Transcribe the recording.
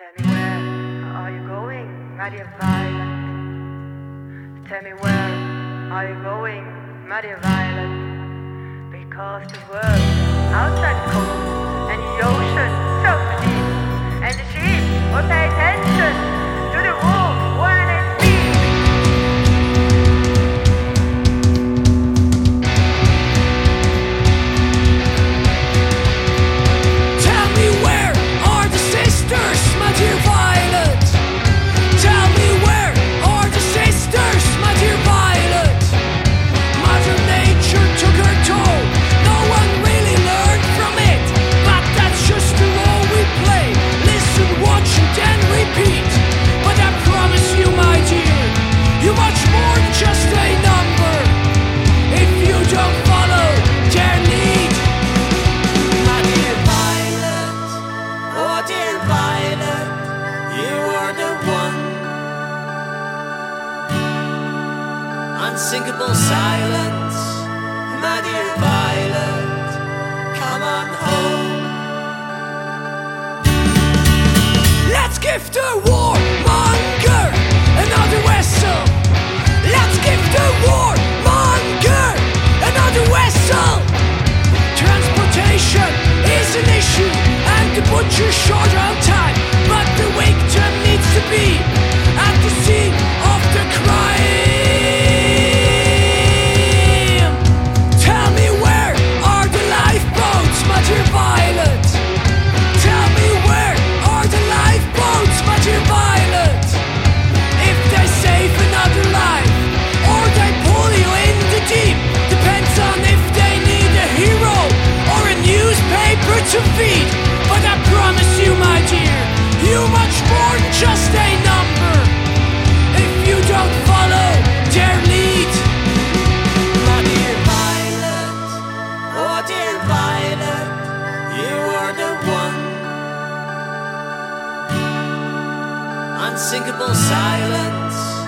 Tell me where are you going, Maria Violet? Tell me where are you going, Maria Violet? Because the world outside is cold and the ocean unsinkable silence, my dear Violet, come on home. Let's give the war. defeat. But I promise you, my dear, you much more than just a number. If you don't follow dear lead, my dear Violet, oh dear Violet, you are the one. Unsinkable silence.